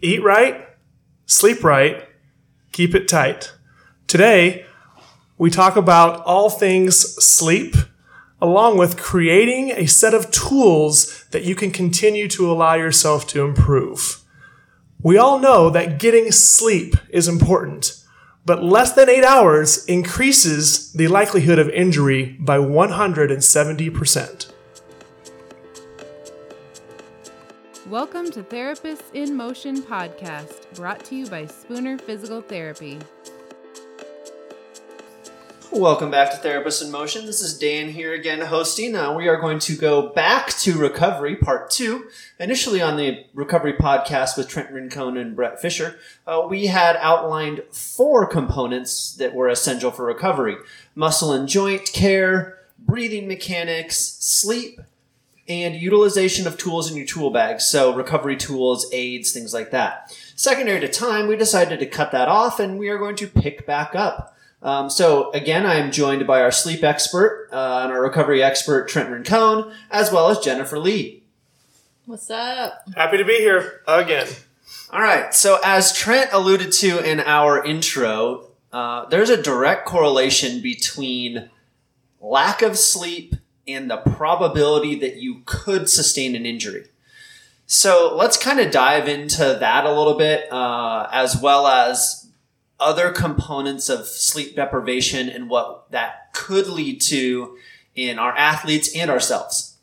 Eat right, sleep right, keep it tight. Today, we talk about all things sleep, along with creating a set of tools that you can continue to allow yourself to improve. We all know that getting sleep is important, but less than eight hours increases the likelihood of injury by 170%. Welcome to Therapists in Motion podcast, brought to you by Spooner Physical Therapy. Welcome back to Therapists in Motion. This is Dan here again hosting. Uh, we are going to go back to recovery, part two. Initially on the recovery podcast with Trent Rincon and Brett Fisher, uh, we had outlined four components that were essential for recovery muscle and joint care, breathing mechanics, sleep, and utilization of tools in your tool bag, So recovery tools, aids, things like that. Secondary to time, we decided to cut that off and we are going to pick back up. Um, so again, I am joined by our sleep expert uh, and our recovery expert, Trent Rincon, as well as Jennifer Lee. What's up? Happy to be here again. All right. So as Trent alluded to in our intro, uh, there's a direct correlation between lack of sleep and the probability that you could sustain an injury. So let's kind of dive into that a little bit, uh, as well as other components of sleep deprivation and what that could lead to in our athletes and ourselves.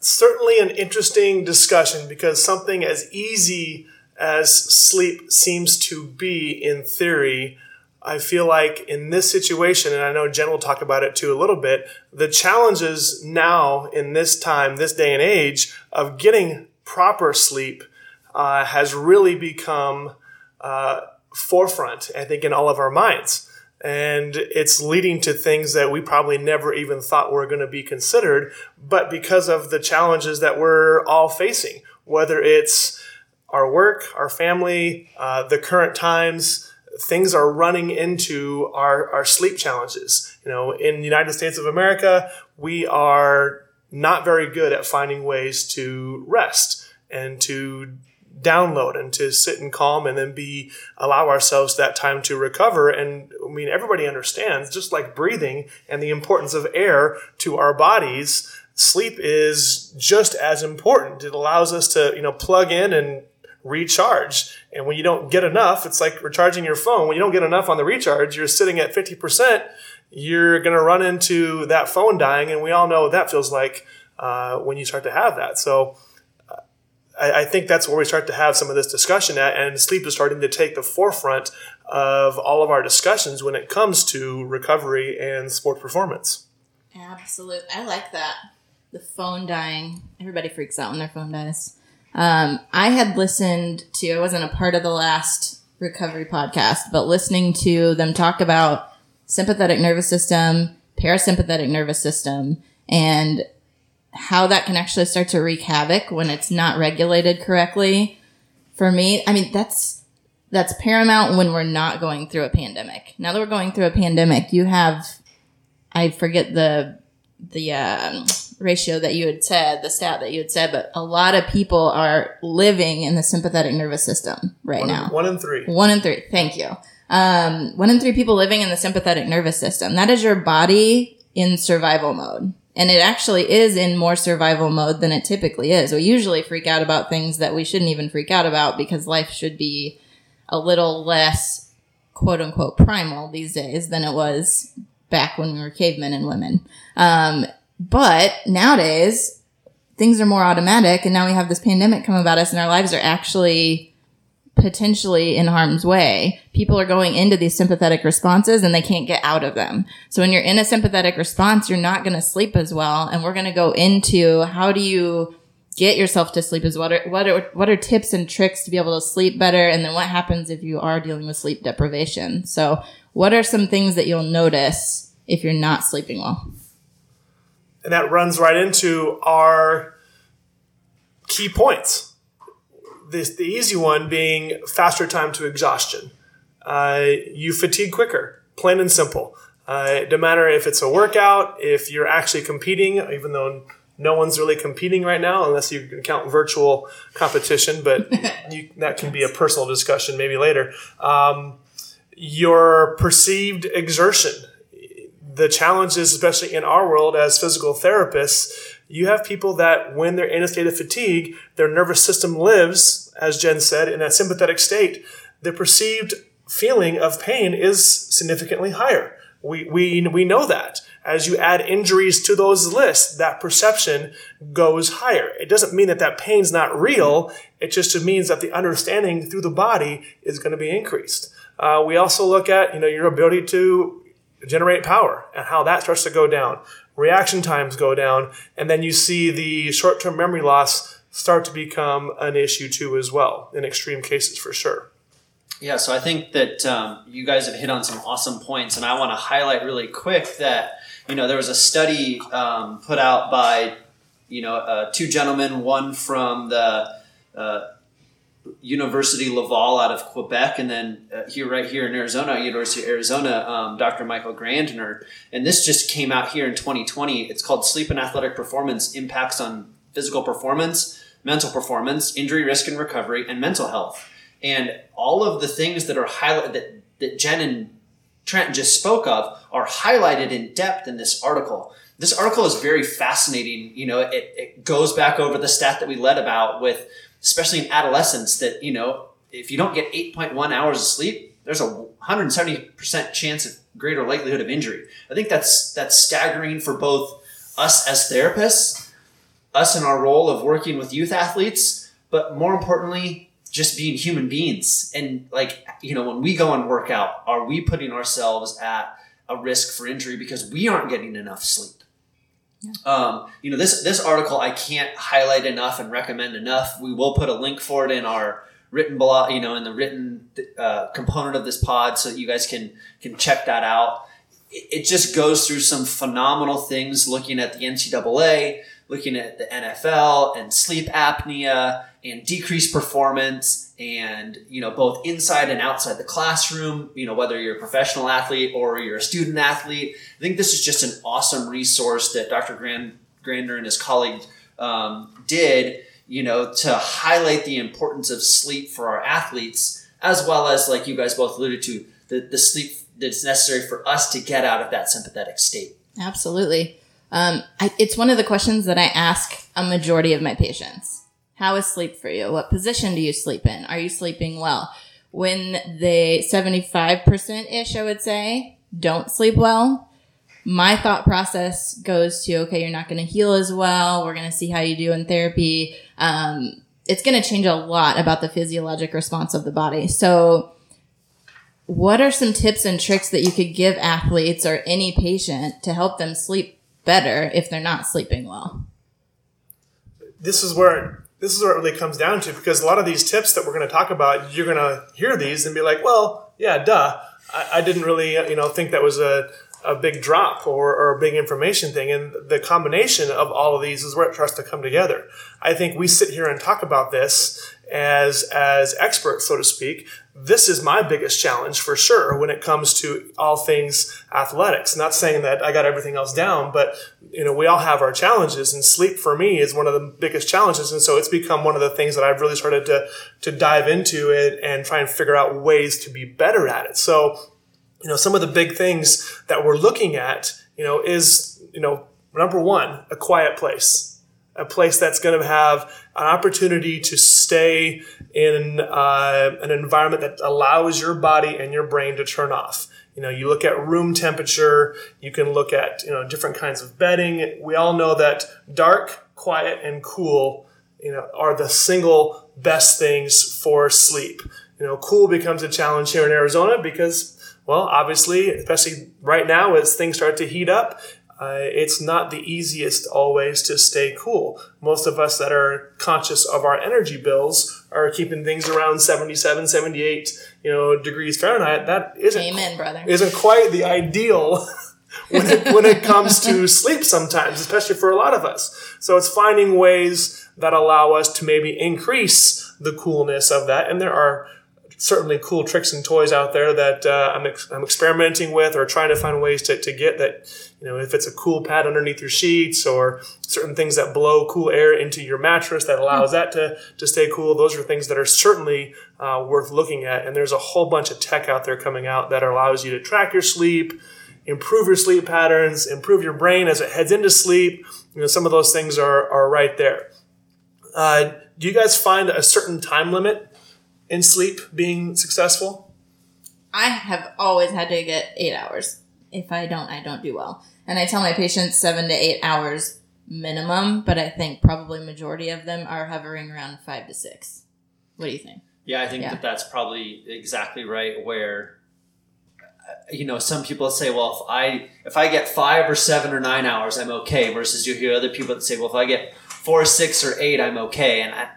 Certainly an interesting discussion because something as easy as sleep seems to be in theory I feel like in this situation, and I know Jen will talk about it too a little bit, the challenges now in this time, this day and age of getting proper sleep uh, has really become uh, forefront, I think, in all of our minds. And it's leading to things that we probably never even thought were going to be considered, but because of the challenges that we're all facing, whether it's our work, our family, uh, the current times, things are running into our, our sleep challenges. You know, in the United States of America, we are not very good at finding ways to rest and to download and to sit and calm and then be allow ourselves that time to recover and i mean everybody understands just like breathing and the importance of air to our bodies sleep is just as important it allows us to you know plug in and recharge. And when you don't get enough, it's like recharging your phone. When you don't get enough on the recharge, you're sitting at 50%, you're going to run into that phone dying. And we all know what that feels like uh, when you start to have that. So uh, I, I think that's where we start to have some of this discussion at. And sleep is starting to take the forefront of all of our discussions when it comes to recovery and sport performance. Absolutely. I like that. The phone dying. Everybody freaks out when their phone dies. Um, I had listened to, I wasn't a part of the last recovery podcast, but listening to them talk about sympathetic nervous system, parasympathetic nervous system, and how that can actually start to wreak havoc when it's not regulated correctly. For me, I mean, that's, that's paramount when we're not going through a pandemic. Now that we're going through a pandemic, you have, I forget the, the, um, ratio that you had said, the stat that you had said, but a lot of people are living in the sympathetic nervous system right one, now. One in three. One in three. Thank you. Um, one in three people living in the sympathetic nervous system. That is your body in survival mode. And it actually is in more survival mode than it typically is. We usually freak out about things that we shouldn't even freak out about because life should be a little less quote unquote primal these days than it was back when we were cavemen and women. Um, but nowadays, things are more automatic, and now we have this pandemic come about us, and our lives are actually potentially in harm's way. People are going into these sympathetic responses and they can't get out of them. So when you're in a sympathetic response, you're not going to sleep as well. And we're going to go into how do you get yourself to sleep as what are, what are, what are tips and tricks to be able to sleep better? And then what happens if you are dealing with sleep deprivation? So what are some things that you'll notice if you're not sleeping well? And that runs right into our key points. This, the easy one being faster time to exhaustion. Uh, you fatigue quicker, plain and simple. Uh, no matter if it's a workout, if you're actually competing, even though no one's really competing right now unless you can count virtual competition, but you, that can be a personal discussion maybe later. Um, your perceived exertion. The challenge is, especially in our world as physical therapists, you have people that when they're in a state of fatigue, their nervous system lives, as Jen said, in that sympathetic state. The perceived feeling of pain is significantly higher. We, we, we know that. As you add injuries to those lists, that perception goes higher. It doesn't mean that that pain's not real. It just means that the understanding through the body is going to be increased. Uh, we also look at, you know, your ability to generate power and how that starts to go down. Reaction times go down, and then you see the short-term memory loss start to become an issue too as well in extreme cases for sure. Yeah, so I think that um, you guys have hit on some awesome points, and I want to highlight really quick that you know there was a study um, put out by you know uh, two gentlemen, one from the uh, University Laval out of Quebec, and then uh, here right here in Arizona, University of Arizona, um, Dr. Michael Grandner, and this just came out here in 2020. It's called Sleep and Athletic Performance Impacts on Physical Performance, Mental Performance, Injury Risk and Recovery, and Mental Health. And all of the things that are highlighted that, that Jen and Trent just spoke of are highlighted in depth in this article. This article is very fascinating. You know, it, it goes back over the stat that we led about with, especially in adolescence, that, you know, if you don't get 8.1 hours of sleep, there's a 170% chance of greater likelihood of injury. I think that's, that's staggering for both us as therapists, us in our role of working with youth athletes, but more importantly, just being human beings. And like, you know, when we go and work out, are we putting ourselves at a risk for injury because we aren't getting enough sleep? Yeah. Um, you know, this this article I can't highlight enough and recommend enough. We will put a link for it in our written blog, you know, in the written uh, component of this pod, so that you guys can can check that out. It, it just goes through some phenomenal things, looking at the NCAA, looking at the NFL and sleep apnea and decreased performance and you know both inside and outside the classroom you know whether you're a professional athlete or you're a student athlete. I think this is just an awesome resource that dr Grand, Grandner and his colleague um, did you know to highlight the importance of sleep for our athletes as well as like you guys both alluded to the, the sleep that's necessary for us to get out of that sympathetic state. Absolutely um, I, it's one of the questions that i ask a majority of my patients how is sleep for you? What position do you sleep in? Are you sleeping well? When they 75% ish, I would say, don't sleep well, my thought process goes to, okay, you're not going to heal as well. We're going to see how you do in therapy. Um, it's going to change a lot about the physiologic response of the body. So, what are some tips and tricks that you could give athletes or any patient to help them sleep better if they're not sleeping well? This is where this is where it really comes down to because a lot of these tips that we're going to talk about, you're going to hear these and be like, well, yeah, duh. I, I didn't really, you know, think that was a, a big drop or, or a big information thing. And the combination of all of these is where it starts to come together. I think we sit here and talk about this as as experts, so to speak, this is my biggest challenge for sure when it comes to all things athletics. Not saying that I got everything else down, but you know we all have our challenges, and sleep for me is one of the biggest challenges, and so it's become one of the things that I've really started to to dive into it and try and figure out ways to be better at it. So, you know, some of the big things that we're looking at, you know, is you know number one, a quiet place a place that's going to have an opportunity to stay in uh, an environment that allows your body and your brain to turn off. You know, you look at room temperature, you can look at, you know, different kinds of bedding. We all know that dark, quiet, and cool, you know, are the single best things for sleep. You know, cool becomes a challenge here in Arizona because well, obviously, especially right now as things start to heat up, uh, it's not the easiest always to stay cool. Most of us that are conscious of our energy bills are keeping things around 77, 78, you know, degrees Fahrenheit. That isn't, Amen, brother. isn't quite the ideal when it, when it comes to sleep sometimes, especially for a lot of us. So it's finding ways that allow us to maybe increase the coolness of that. And there are certainly cool tricks and toys out there that uh, I'm, ex- I'm experimenting with or trying to find ways to, to get that, you know, if it's a cool pad underneath your sheets or certain things that blow cool air into your mattress that allows that to, to stay cool, those are things that are certainly uh, worth looking at. And there's a whole bunch of tech out there coming out that allows you to track your sleep, improve your sleep patterns, improve your brain as it heads into sleep. You know, some of those things are, are right there. Uh, do you guys find a certain time limit in sleep being successful? I have always had to get eight hours. If I don't, I don't do well. And I tell my patients seven to eight hours minimum, but I think probably majority of them are hovering around five to six. What do you think? Yeah, I think Yeah. that that's probably exactly right. Where uh, you know some people say, well, if I if I get five or seven or nine hours, I'm okay. Versus you hear other people that say, well, if I get four, six, or eight, I'm okay. And I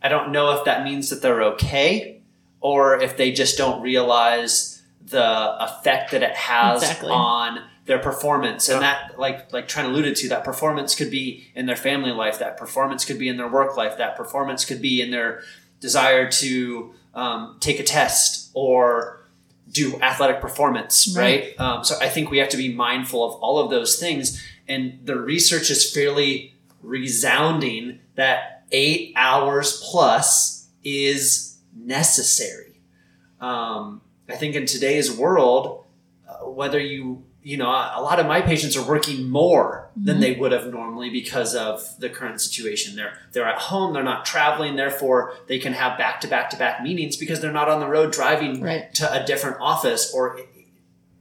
I don't know if that means that they're okay or if they just don't realize the effect that it has Exactly. on their performance. And that like like Trent alluded to that performance could be in their family life that performance could be in their work life that performance could be in their desire to um, take a test or do athletic performance right, Um, so i think we have to be mindful of all of those things. And the research is fairly resounding that eight hours plus is necessary. Um, i think in today's world uh, whether you you know a lot of my patients are working more than they would have normally because of the current situation they're they're at home they're not traveling therefore they can have back to back to back meetings because they're not on the road driving Right. to a different office or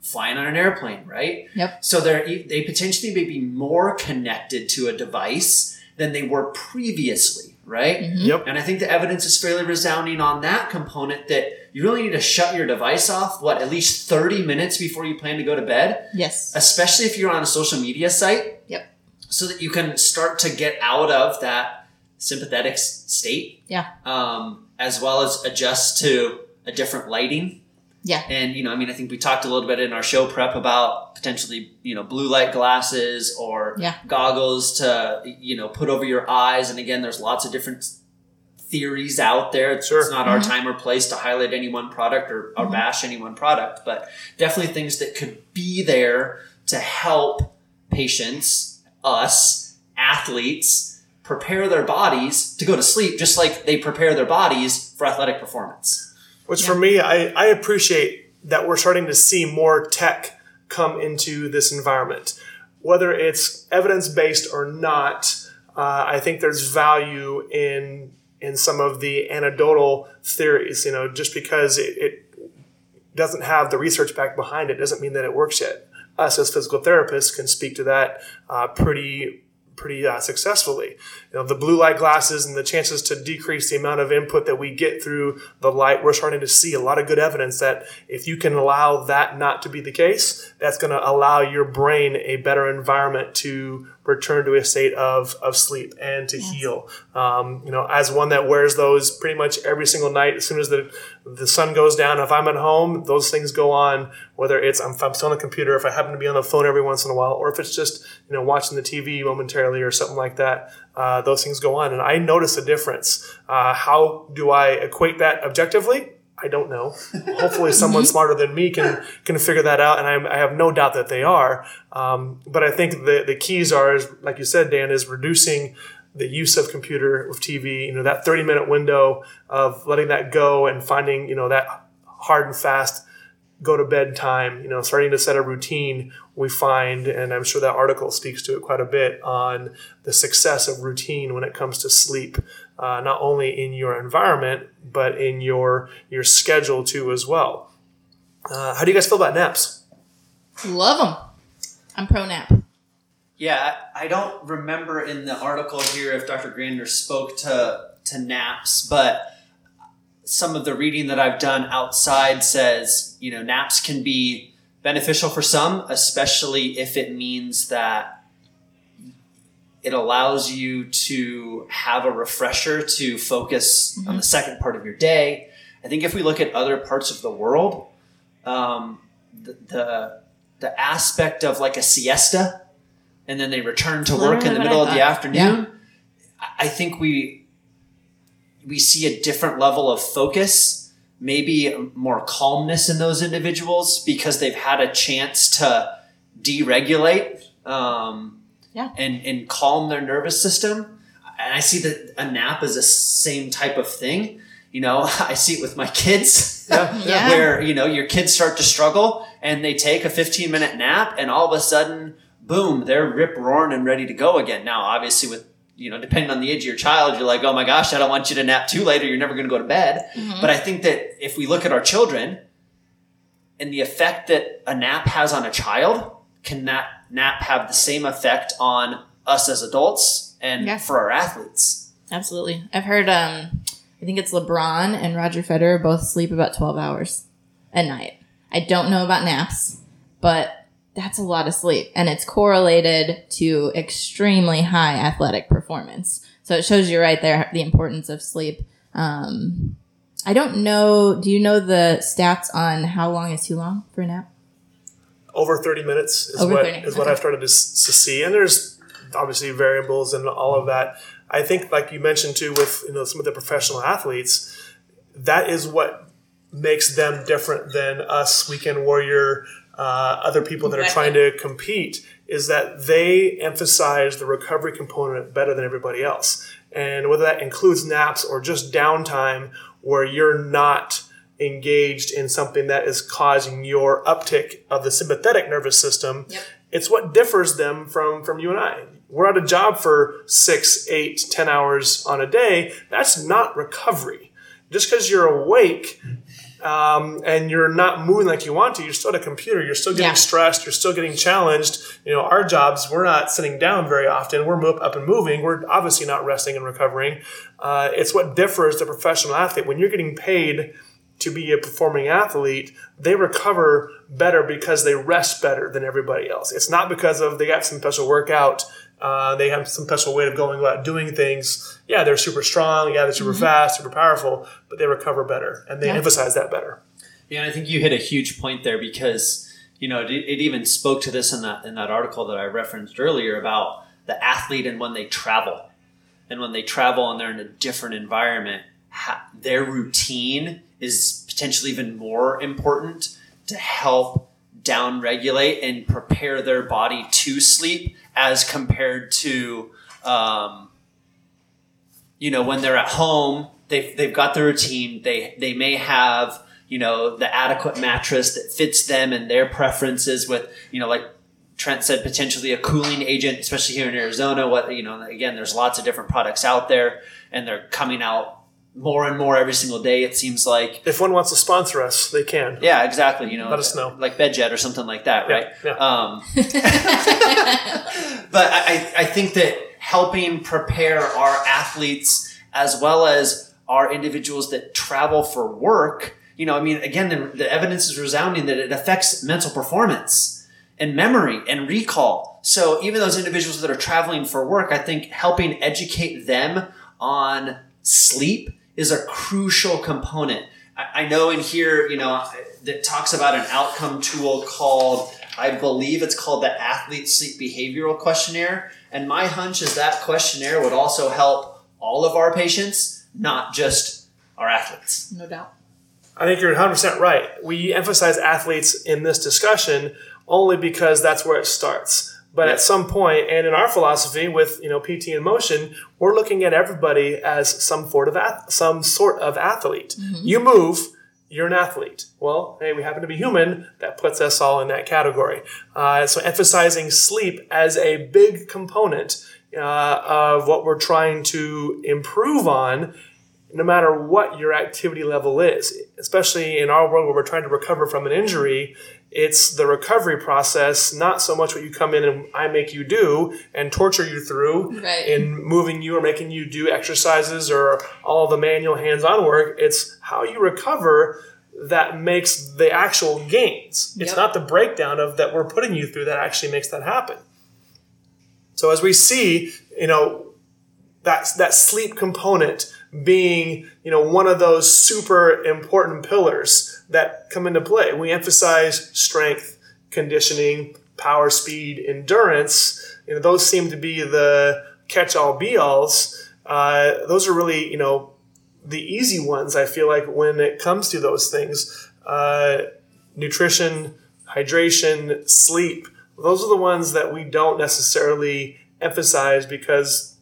flying on an airplane right Yep. so they're they potentially may be more connected to a device than they were previously right Yep. and I think the evidence is fairly resounding on that component that you really need to shut your device off, what, at least 30 minutes before you plan to go to bed, Yes. especially if you're on a social media site, Yep. so that you can start to get out of that sympathetic state, Yeah. um, as well as adjust to a different lighting. Yeah. And, you know, I mean, I think we talked a little bit in our show prep about potentially, you know, blue light glasses or Yeah. goggles to, you know, put over your eyes. And again, there's lots of different theories out there. It's, Sure. it's not our time or place to highlight any one product or, or bash any one product, but definitely things that could be there to help patients, us, athletes, prepare their bodies to go to sleep just like they prepare their bodies for athletic performance. Which for me, I, I appreciate that we're starting to see more tech come into this environment. Whether it's evidence based or not, uh, I think there's value in in some of the anecdotal theories. You know, just because it, it doesn't have the research back behind it doesn't mean that it works yet. Us as physical therapists can speak to that uh, pretty pretty uh, successfully. You know, the blue light glasses and the chances to decrease the amount of input that we get through the light, we're starting to see a lot of good evidence that if you can allow that not to be the case, that's going to allow your brain a better environment to return to a state of, of sleep and to heal. Um, you know, as one that wears those pretty much every single night, as soon as the, the sun goes down, if I'm at home, those things go on, whether it's I'm, if I'm still on the computer, if I happen to be on the phone every once in a while, or if it's just, you know, watching the TV momentarily or something like that, uh, those things go on. And I notice a difference. Uh, how do I equate that objectively? I don't know. Hopefully, someone smarter than me can can figure that out, and I, I have no doubt that they are. Um, but I think the the keys are, is, like you said, Dan, is reducing the use of computer with TV. You know, that thirty minute window of letting that go and finding you know that hard and fast go to bed time. You know, starting to set a routine. We find, and I'm sure that article speaks to it quite a bit on the success of routine when it comes to sleep uh, not only in your environment but in your your schedule too as well. Uh, how do you guys feel about naps? Love them. I'm pro nap. Yeah, I I don't remember in the article here if Dr. Grandner spoke to to naps, but some of the reading that I've done outside says, you know, naps can be beneficial for some, especially if it means that it allows you to have a refresher to focus on the second part of your day. I think if we look at other parts of the world, um, the, the the aspect of like a siesta, and then they return to work in the middle of the afternoon. I I think we we see a different level of focus maybe more calmness in those individuals because they've had a chance to deregulate um, Yeah. and, and calm their nervous system. And I see that a nap is the same type of thing. You know, I see it with my kids Yeah. where, you know, your kids start to struggle and they take a 15 minute nap and all of a sudden, boom, they're rip roaring and ready to go again. Now, obviously with, you know, depending on the age of your child, you're like, oh my gosh, I don't want you to nap too late or you're never going to go to bed. Mm-hmm. But I think that if we look at our children and the effect that a nap has on a child, can that nap have the same effect on us as adults and Yeah. for our athletes? Absolutely. I've heard um I think it's LeBron and Roger Federer both sleep about 12 hours a night. I don't know about naps, but that's a lot of sleep and it's correlated to extremely high athletic performance. So it shows you right there the importance of sleep. Um I don't know, do you know the stats on how long is too long for a nap? Over 30 minutes is Over what 30, is what okay. I've started to, to see, and there's obviously variables and all of that. I think, like you mentioned too, with you know some of the professional athletes, that is what makes them different than us weekend warrior, uh, other people that are trying to compete. Is that they emphasize the recovery component better than everybody else, and whether that includes naps or just downtime where you're not engaged in something that is causing your uptick of the sympathetic nervous system. Yep. It's what differs them from from you and I. We're at a job for six, eight, ten hours on a day. That's not recovery. Just because you're awake um, and you're not moving like you want to, you're still at a computer. You're still getting Yeah. stressed. You're still getting challenged. You know, our jobs, we're not sitting down very often. We're up and moving. We're obviously not resting and recovering. Uh, it's what differs the professional athlete. When you're getting paid to be a performing athlete, they recover better because they rest better than everybody else. It's not because of they got some special workout. Uh, they have some special way of going about doing things. Yeah, they're super strong. Yeah, they're super fast, super powerful, but they recover better and they Yeah. emphasize that better. Yeah, and I think you hit a huge point there because you know it, it even spoke to this in that in that article that I referenced earlier about the athlete and when they travel, and when they travel and they're in a different environment, ha- their routine is potentially even more important to help down regulate and prepare their body to sleep as compared to um, you know when they're at home they've, they've got their routine they they may have you know the adequate mattress that fits them and their preferences with you know like trent said potentially a cooling agent especially here in arizona what you know again there's lots of different products out there and they're coming out more and more every single day it seems like If one wants to sponsor us, they can. yeah exactly you know Let us know. like bedjet or something like that right yeah. um, but I, I think that helping prepare our athletes as well as our individuals that travel for work, you know, I mean, again, the, the evidence is resounding that it affects mental performance and memory and recall. So even those individuals that are traveling for work, I think helping educate them on sleep is a crucial component. I, I know in here, you know, that talks about an outcome tool called, I believe it's called the Athlete Sleep Behavioral Questionnaire. And my hunch is that questionnaire would also help all of our patients, not just our athletes. No doubt. I think you're 100% right. We emphasize athletes in this discussion only because that's where it starts. But Yeah. at some point, and in our philosophy with you know PT in motion, we're looking at everybody as some sort of ath- some sort of athlete. You move, you're an athlete. Well, hey, we happen to be human. That puts us all in that category. Uh, so emphasizing sleep as a big component uh, of what we're trying to improve on no matter what your activity level is, especially in our world where we're trying to recover from an injury, it's the recovery process, not so much what you come in and I make you do and torture you through Right. in moving you or making you do exercises or all the manual hands on work. It's how you recover that makes the actual gains. It's Yep. not the breakdown of that we're putting you through that actually makes that happen. So as we see, you know, that that sleep component being you know one of those super important pillars that come into play. We emphasize strength conditioning power speed endurance. You know those seem to be the catch-all be-alls. Uh, those are really you know the easy ones. I feel like when it comes to those things, uh, nutrition, hydration, sleep, those are the ones that we don't necessarily emphasize because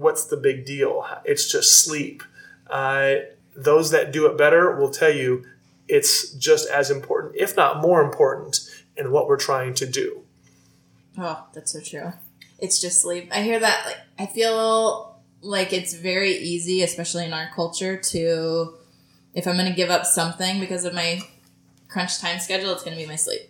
what's the big deal? It's just sleep. Uh, those that do it better will tell you it's just as important, if not more important, in what we're trying to do. Oh, that's so true. It's just sleep. I hear that. Like, I feel like it's very easy, especially in our culture, to if I'm going to give up something because of my crunch time schedule, it's going to be my sleep.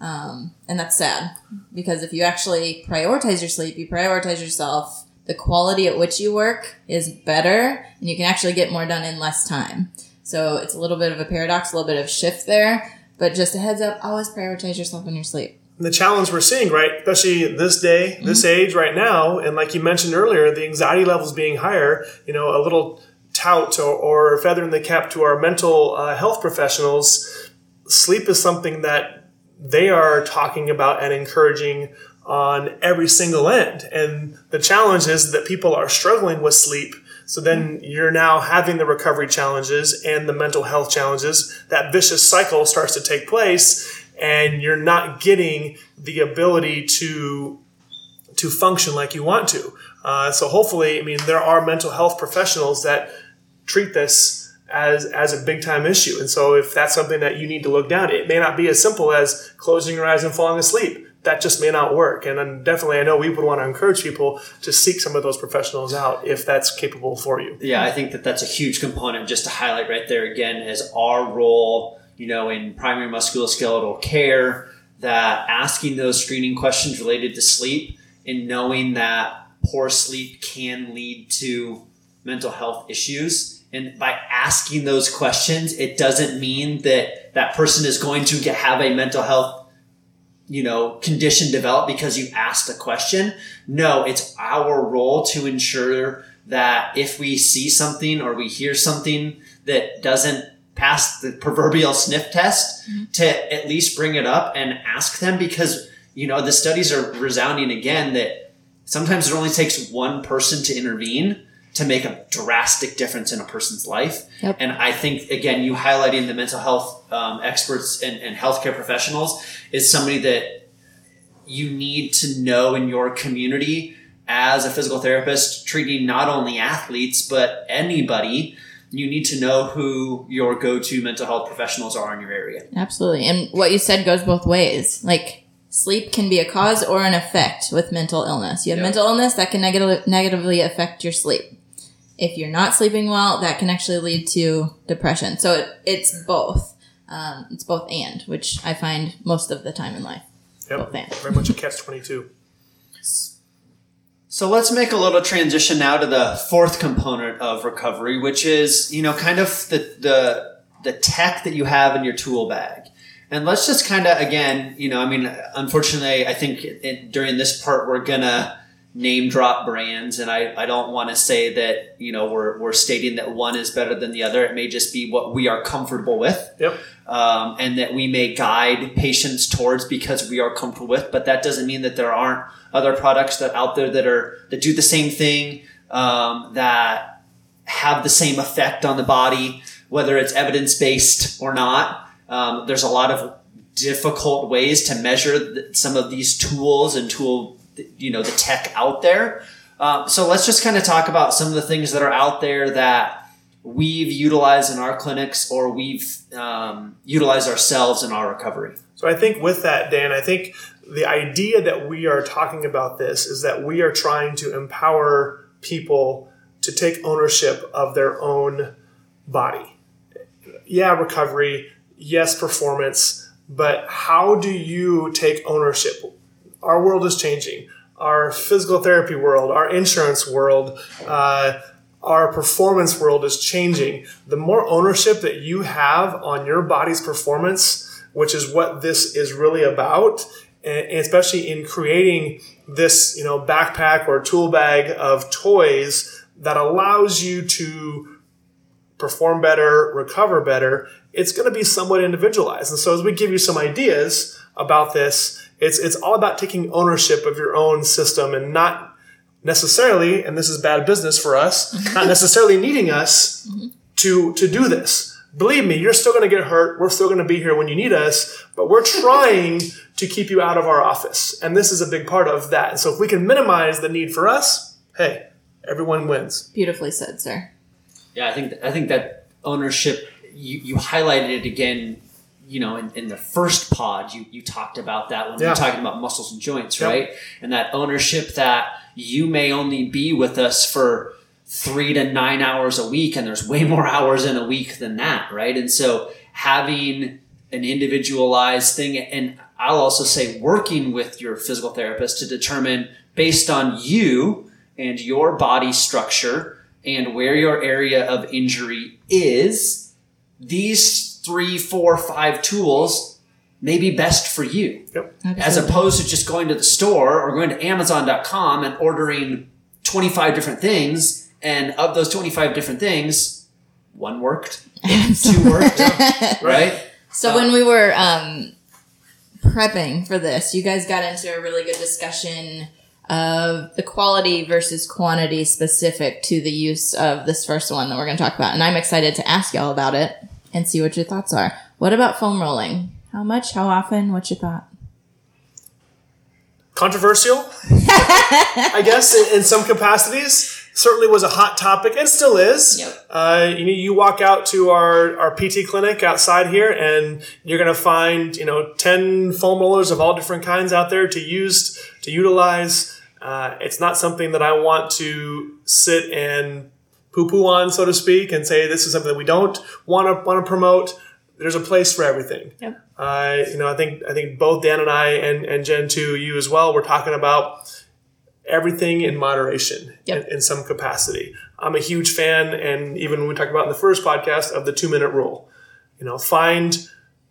Um, and that's sad because if you actually prioritize your sleep, you prioritize yourself, the quality at which you work is better and you can actually get more done in less time. So it's a little bit of a paradox, a little bit of shift there. But just a heads up, always prioritize yourself in your sleep. The challenge we're seeing, right, especially this day, this age right now, and like you mentioned earlier, the anxiety levels being higher, you know, a little tout or, or feather in the cap to our mental uh, health professionals, sleep is something that they are talking about and encouraging on every single end. And the challenge is that people are struggling with sleep. So then you're now having the recovery challenges and the mental health challenges. That vicious cycle starts to take place and you're not getting the ability to to function like you want to. Uh, so hopefully, I mean, there are mental health professionals that treat this as as a big time issue. And so if that's something that you need to look down, it may not be as simple as closing your eyes and falling asleep. That just may not work. And then definitely, I know we would want to encourage people to seek some of those professionals out if that's capable for you. Yeah, I think that that's a huge component just to highlight right there again as our role, you know, in primary musculoskeletal care, that asking those screening questions related to sleep and knowing that poor sleep can lead to mental health issues. And by asking those questions, it doesn't mean that that person is going to have a mental health you know, condition develop because you asked a question. No, it's our role to ensure that if we see something or we hear something that doesn't pass the proverbial sniff test, mm-hmm. to at least bring it up and ask them because, you know, the studies are resounding again that sometimes it only takes one person to intervene to make a drastic difference in a person's life. Yep. And I think, again, you highlighting the mental health um, experts and, and healthcare professionals is somebody that you need to know in your community as a physical therapist, treating not only athletes, but anybody. You need to know who your go to mental health professionals are in your area. Absolutely. And what you said goes both ways. Like sleep can be a cause or an effect with mental illness. You have Yeah. mental illness that can negative, negatively affect your sleep. If you're not sleeping well, that can actually lead to depression. So it, it's both. Um, it's both and, which I find most of the time in life. Yep. Both and. Very much a catch 22. So let's make a little transition now to the fourth component of recovery, which is, you know, kind of the, the, the tech that you have in your tool bag. And let's just kind of, again, you know, I mean, unfortunately, I think it, during this part, we're going to name drop brands. And I, I don't want to say that, you know, we're, we're stating that one is better than the other. It may just be what we are comfortable with Yep. um, and that we may guide patients towards because we are comfortable with. But that doesn't mean that there aren't other products that out there that are that do the same thing um, that have the same effect on the body, whether it's evidence based or not. Um, there's a lot of difficult ways to measure some of these tools and tool, you know, the tech out there. Um, so let's just kind of talk about some of the things that are out there that we've utilized in our clinics or we've um, utilized ourselves in our recovery. So I think with that, Dan, I think the idea that we are talking about this is that we are trying to empower people to take ownership of their own body. Yeah, recovery, yes, performance, but how do you take ownership? Our world is changing. Our physical therapy world, our insurance world, uh, our performance world is changing. The more ownership that you have on your body's performance, which is what this is really about, and especially in creating this, you know, backpack or tool bag of toys that allows you to perform better, recover better, it's going to be somewhat individualized. And so as we give you some ideas about this, it's it's all about taking ownership of your own system and not necessarily, and this is bad business for us, not necessarily needing us to to do this. Believe me, you're still going to get hurt. We're still going to be here when you need us, but we're trying to keep you out of our office, and this is a big part of that. And so, if we can minimize the need for us, hey, everyone wins. Beautifully said, sir. Yeah, I think I think that ownership. You, you highlighted it again. You know, in, in the first pod, you, you talked about that when we Yeah. were talking about muscles and joints, Yep. right? And that ownership that you may only be with us for three to nine hours a week, and there's way more hours in a week than that, right? And so having an individualized thing, and I'll also say working with your physical therapist to determine based on you and your body structure and where your area of injury is, these three, four, five tools may be best for you. As opposed to just going to the store or going to Amazon.com and ordering 25 different things. And of those 25 different things, one worked, two worked, right? So when we were um, prepping for this, you guys got into a really good discussion of the quality versus quantity specific to the use of this first one that we're going to talk about. And I'm excited to ask y'all about it and see what your thoughts are. What about foam rolling? How much? How often? What's your thought? controversial, I guess, in, in some capacities. Certainly was a hot topic and still is. Yep. Uh, you, know, you walk out to our, our PT clinic outside here and you're going to find, you know, 10 foam rollers of all different kinds out there to use, to utilize. Uh, it's not something that I want to sit and poo poo on, so to speak, and say this is something that we don't want to want to promote. There's a place for everything. Yep. Uh, you know, I think I think both Dan and I and, and Jen too, you as well, we're talking about everything in moderation Yep. in, in some capacity. I'm a huge fan, and even when we talked about in the first podcast of the two minute rule. You know, find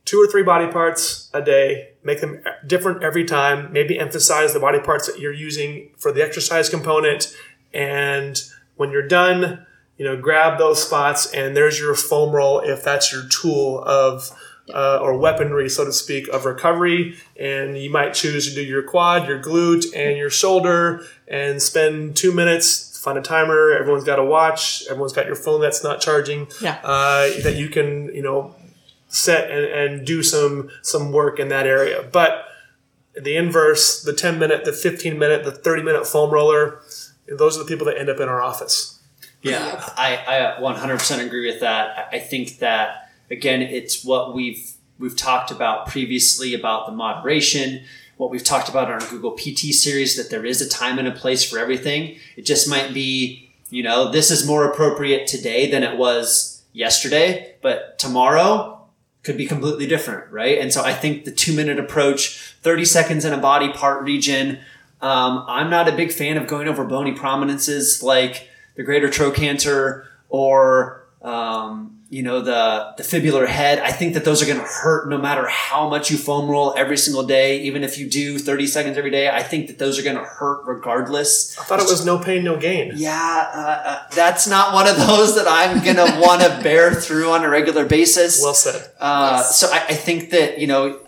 two or three body parts a day, make them different every time. Maybe emphasize the body parts that you're using for the exercise component, and when you're done, you know, grab those spots, and there's your foam roll if that's your tool of uh, or weaponry, so to speak, of recovery. And you might choose to do your quad, your glute, and your shoulder, and spend two minutes. Find a timer. Everyone's got a watch. Everyone's got your phone that's not charging. Yeah. Uh, that you can, you know, set and, and do some some work in that area. But the inverse, the 10 minute, the 15 minute, the 30 minute foam roller, those are the people that end up in our office. Yeah, I, I 100% agree with that. I think that again, it's what we've we've talked about previously about the moderation. What we've talked about in our Google PT series that there is a time and a place for everything. It just might be, you know, this is more appropriate today than it was yesterday, but tomorrow could be completely different, right? And so I think the two minute approach, 30 seconds in a body part region. Um, I'm not a big fan of going over bony prominences like the greater trochanter or um, you know the the fibular head. I think that those are going to hurt no matter how much you foam roll every single day. Even if you do 30 seconds every day, I think that those are going to hurt regardless. I thought it was no pain, no gain. Yeah, uh, uh, that's not one of those that I'm going to want to bear through on a regular basis. Well said. Uh, So I, I think that you know,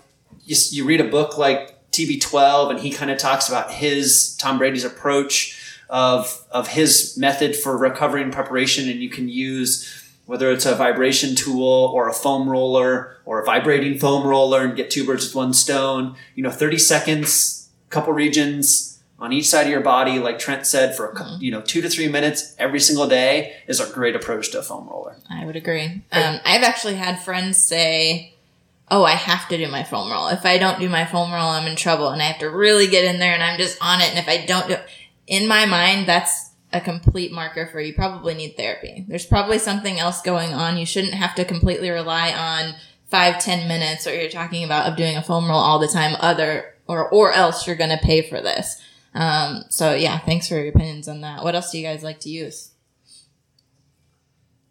you, you read a book like TB12, and he kind of talks about his Tom Brady's approach of of his method for recovery and preparation, and you can use whether it's a vibration tool or a foam roller or a vibrating foam roller and get two birds with one stone. You know, 30 seconds, couple regions on each side of your body, like Trent said, for a cou- you know two to three minutes every single day is a great approach to a foam roller. I would agree. Um, I've actually had friends say, "Oh, I have to do my foam roll. If I don't do my foam roll, I'm in trouble, and I have to really get in there, and I'm just on it. And if I don't do, in my mind, that's a complete marker for you probably need therapy. There's probably something else going on. You shouldn't have to completely rely on five, ten minutes, or you're talking about, of doing a foam roll all the time. Other or or else you're going to pay for this. Um, so yeah, thanks for your opinions on that. What else do you guys like to use?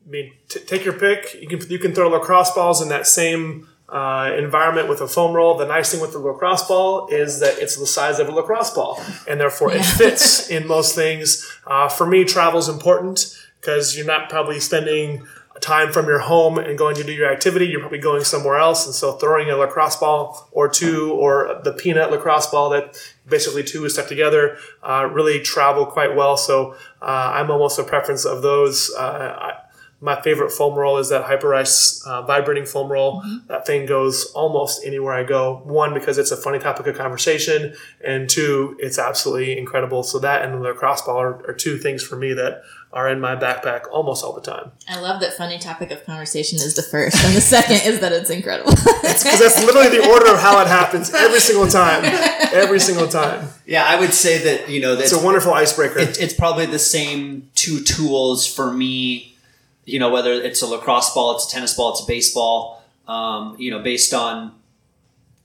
I mean, t- take your pick. You can you can throw lacrosse balls in that same uh, environment with a foam roll. The nice thing with the lacrosse ball is that it's the size of a lacrosse ball, and therefore it fits in most things. Uh, for me, travel is important because you're not probably spending time from your home and going to do your activity, you're probably going somewhere else. And so throwing a lacrosse ball or two or the peanut lacrosse ball that basically two is stuck together uh, really travel quite well. So uh, I'm almost a preference of those. Uh, I, my favorite foam roll is that Hyperice uh, vibrating foam roll. That thing goes almost anywhere I go. One, because it's a funny topic of conversation, and two, it's absolutely incredible. So that and the lacrosse ball are, are two things for me that are in my backpack almost all the time. I love that funny topic of conversation is the first, and the second is that it's incredible. Because that's literally the order of how it happens every single time. Every single time. Yeah, I would say that you know It's a wonderful icebreaker. it, it's probably the same two tools for me. You know, whether it's a lacrosse ball, it's a tennis ball, it's a baseball. Um, you know, based on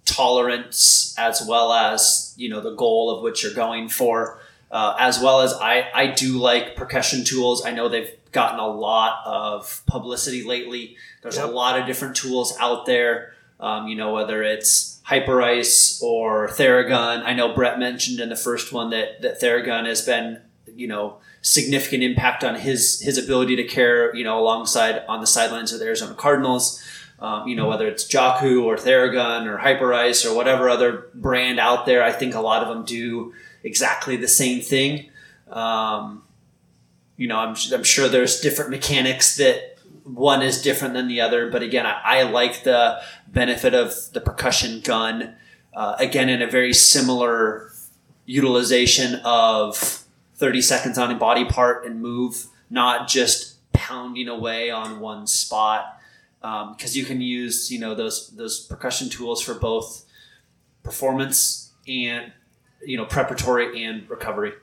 tolerance as well as you know the goal of which you're going for. Uh, as well as I, I do like percussion tools. I know they've gotten a lot of publicity lately. There's Yep. a lot of different tools out there. Um, you know, whether it's Hyperice or Theragun. I know Brett mentioned in the first one that that Theragun has been, you know, significant impact on his his ability to care, you know, alongside on the sidelines of the Arizona Cardinals. Um, you know, whether it's Jakku or Theragun or Hyperice or whatever other brand out there, I think a lot of them do exactly the same thing. Um, you know, I'm, I'm sure there's different mechanics that one is different than the other, but again, I, I like the benefit of the percussion gun. Uh, again, in a very similar utilization of 30 seconds on a body part and move, not just pounding away on one spot. Um, because you can use, you know, those those percussion tools for both performance and you know preparatory and recovery.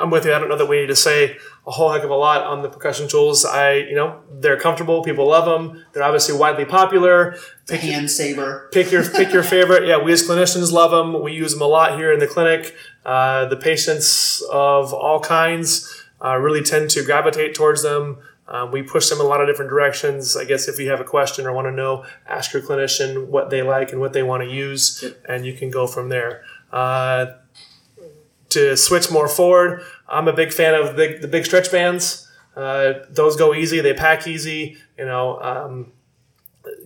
I'm with you. I don't know that we need to say a whole heck of a lot on the percussion tools. I, you know, they're comfortable. People love them. They're obviously widely popular. Pick, Hand saber. pick your pick your favorite. Yeah, we as clinicians love them. We use them a lot here in the clinic. Uh, the patients of all kinds uh, really tend to gravitate towards them. Um, we push them in a lot of different directions. I guess if you have a question or want to know, ask your clinician what they like and what they want to use, and you can go from there. Uh, to switch more forward, I'm a big fan of the, the big stretch bands. Uh, those go easy, they pack easy. You know, um,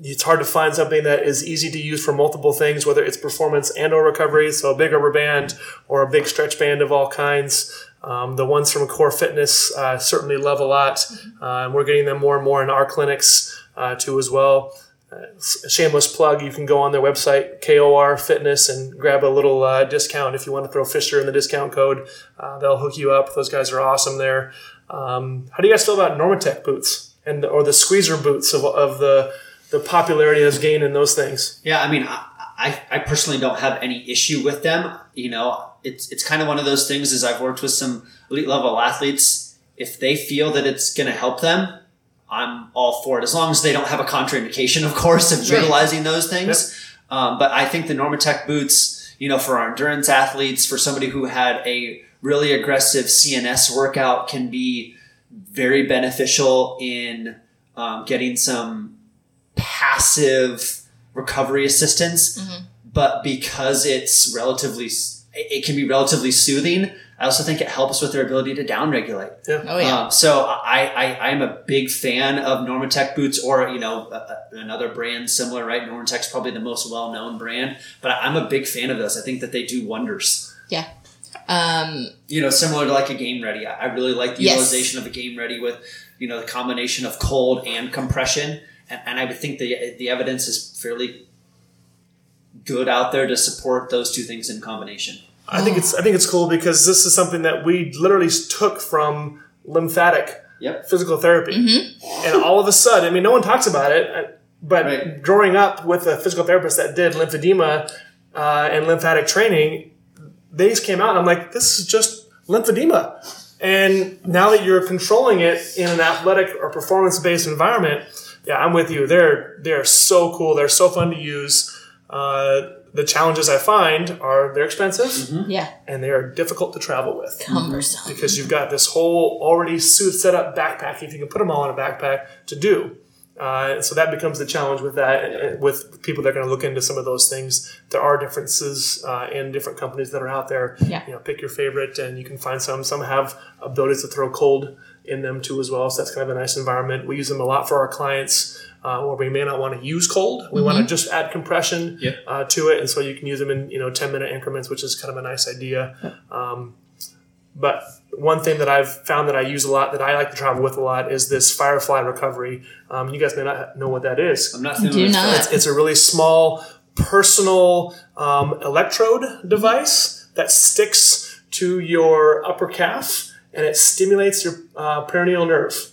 it's hard to find something that is easy to use for multiple things, whether it's performance and or recovery. So a big rubber band or a big stretch band of all kinds. Um, the ones from KOR Fitness uh, certainly love a lot, uh, and we're getting them more and more in our clinics uh, too as well. Shameless plug, you can go on their website, KOR Fitness, and grab a little uh, discount if you want to throw Fisher in the discount code. Uh, they'll hook you up. Those guys are awesome there. Um, how do you guys feel about Normatec boots and or the squeezer boots of, of the the popularity that's gained in those things? Yeah, I mean, I, I, I personally don't have any issue with them. You know, it's it's kind of one of those things. Is I've worked with some elite level athletes, if they feel that it's going to help them, I'm all for it. As long as they don't have a contraindication, of course, of utilizing those things. Um, but I think the Normatec boots, you know, for our endurance athletes, for somebody who had a really aggressive CNS workout, can be very beneficial in um, getting some passive recovery assistance. But because it's relatively, it can be relatively soothing. I also think it helps with their ability to downregulate. Oh yeah. Um, so I, I I'm a big fan of Normatec boots, or you know a, a- another brand similar, right? Normatec's probably the most well known brand, but I'm a big fan of those. I think that they do wonders. yeah. Um, You know, similar to like a Game Ready. I, I really like the Yes. utilization of a Game Ready with you know the combination of cold and compression, and, and I would think the the evidence is fairly good out there to support those two things in combination. I think it's I think it's cool because this is something that we literally took from lymphatic Yep. physical therapy, and all of a sudden, I mean, no one talks about it, uh, but Right. growing up with a physical therapist that did lymphedema uh, and lymphatic training, they just came out and I'm like, this is just lymphedema. And now that you're controlling it in an athletic or performance based environment, yeah, I'm with you. They're they're so cool. They're so fun to use. Uh, the challenges I find are they're expensive yeah. and they are difficult to travel with Cumbersome. because you've got this whole already suit set up backpack if you can put them all in a backpack to do. Uh, so that becomes the challenge with that. and- and With people that are going to look into some of those things, there are differences uh, in different companies that are out there. Yeah. You know, pick your favorite, and you can find some. Some have abilities to throw cold in them too as well. So that's kind of a nice environment. We use them a lot for our clients uh, where we may not want to use cold. We want to just add compression Yep. uh, to it, and so you can use them in you know 10 minute increments, which is kind of a nice idea. Um, but one thing that I've found that I use a lot, that I like to travel with a lot, is this Firefly recovery. Um, you guys may not know what that is. I'm not Do not. It's, it's a really small personal um, electrode device that sticks to your upper calf and it stimulates your uh, peroneal nerve.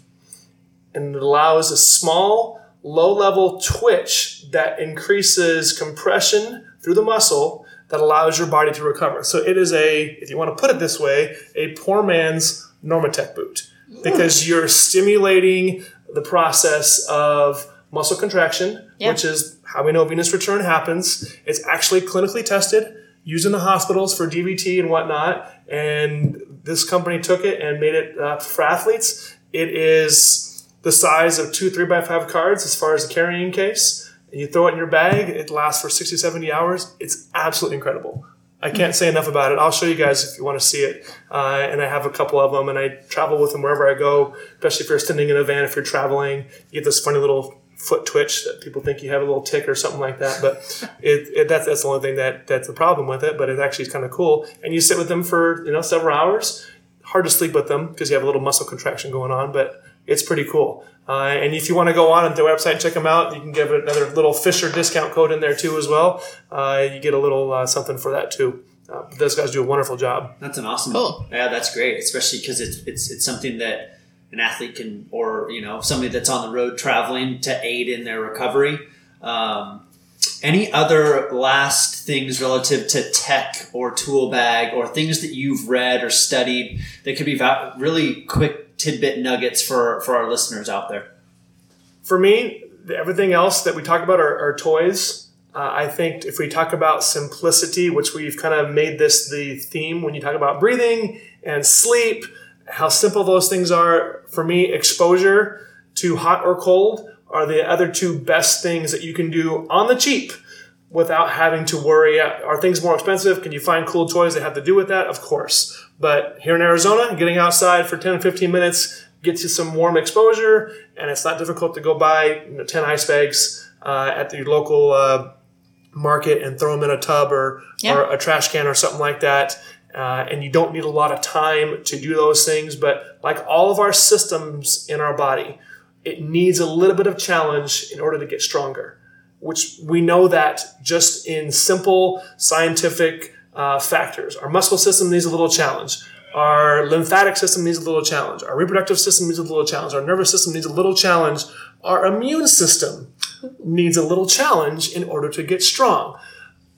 And it allows a small, low level twitch that increases compression through the muscle that allows your body to recover. So it is a, if you want to put it this way, a poor man's Normatec boot because you're stimulating the process of muscle contraction, which is how we know venous return happens. It's actually clinically tested, used in the hospitals for DVT and whatnot. And this company took it and made it uh, for athletes. It is the size of two three by five cards as far as the carrying case. And you throw it in your bag, it lasts for 60, 70 hours. It's absolutely incredible. I can't say enough about it. I'll show you guys if you want to see it. Uh, and I have a couple of them, and I travel with them wherever I go, especially if you're standing in a van, if you're traveling. You get this funny little foot twitch that people think you have a little tick or something like that. But it, it, that's, that's the only thing that, that's the problem with it. But it actually is kind of cool. And you sit with them for, you know, several hours. Hard to sleep with them because you have a little muscle contraction going on, but it's pretty cool. Uh, and if you want to go on their website and check them out, you can give another little Fisher discount code in there too as well. Uh, you get a little uh, something for that too. Uh, those guys do a wonderful job. That's an awesome. Cool. Yeah, that's great, especially because it's it's it's something that an athlete can, or you know, somebody that's on the road traveling to aid in their recovery. Um, any other last things relative to tech or tool bag or things that you've read or studied that could be va- really quick tidbit nuggets for for our listeners out there? For me, everything else that we talk about are, are toys. Uh, I think if we talk about simplicity, which we've kind of made this the theme when you talk about breathing and sleep, how simple those things are. For me, exposure to hot or cold are the other two best things that you can do on the cheap without having to worry. Are things more expensive? Can you find cool toys that have to do with that? Of course. But here in Arizona, getting outside for 10 15 minutes gets you some warm exposure, and it's not difficult to go buy you know, 10 ice bags uh, at the local uh, market and throw them in a tub or, Yeah. or a trash can or something like that. Uh, and you don't need a lot of time to do those things. But like all of our systems in our body, it needs a little bit of challenge in order to get stronger which we know that just in simple scientific uh, factors. Our muscle system needs a little challenge. Our lymphatic system needs a little challenge. Our reproductive system needs a little challenge. Our nervous system needs a little challenge. Our immune system needs a little challenge in order to get strong.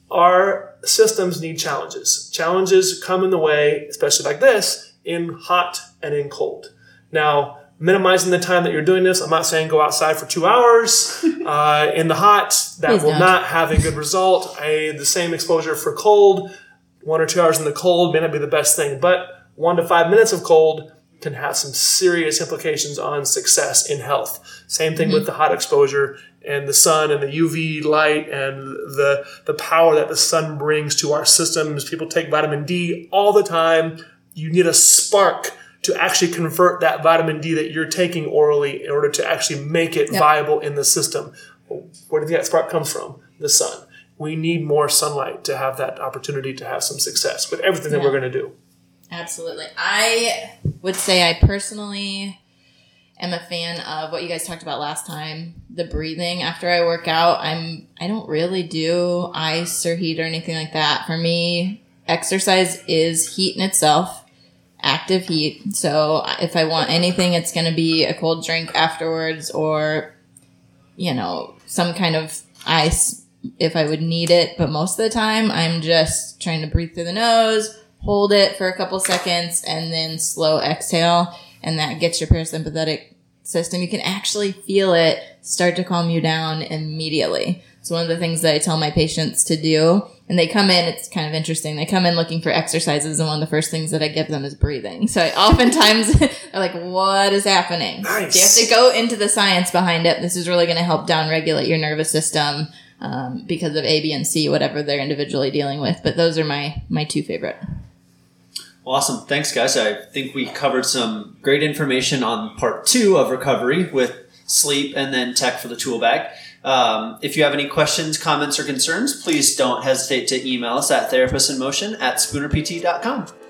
Our systems need challenges. Challenges come in the way, especially like this, in hot and in cold. Now, minimizing the time that you're doing this, I'm not saying go outside for two hours uh, in the hot. That Please will don't. not have a good result. I, the same exposure for cold, one or two hours in the cold may not be the best thing, but one to five minutes of cold can have some serious implications on success in health. Same thing with the hot exposure and the sun and the UV light and the the power that the sun brings to our systems. People take vitamin D all the time. You need a spark to actually convert that vitamin D that you're taking orally in order to actually make it Yep. viable in the system. Where do you think that spark comes from? The sun. We need more sunlight to have that opportunity to have some success with everything that we're going to do. Absolutely. I would say I personally am a fan of what you guys talked about last time, the breathing after I work out. I'm I don't really do ice or heat or anything like that. For me, exercise is heat in itself, active heat. So if I want anything, it's going to be a cold drink afterwards or you know, some kind of ice if I would need it, but most of the time I'm just trying to breathe through the nose, hold it for a couple seconds, and then slow exhale, and that gets your parasympathetic system. You can actually feel it start to calm you down immediately. It's one of the things that I tell my patients to do. And they come in, it's kind of interesting. They come in looking for exercises, and one of the first things that I give them is breathing. So I oftentimes they're like, what is happening? Nice. So you have to go into the science behind it. This is really going to help downregulate your nervous system um, because of A, B, and C, whatever they're individually dealing with. But those are my my two favorite. Awesome. Thanks, guys. I think we covered some great information on part two of recovery with sleep and then tech for the tool bag. Um, if you have any questions, comments, or concerns, please don't hesitate to email us at therapistinmotion at spoonerpt.com.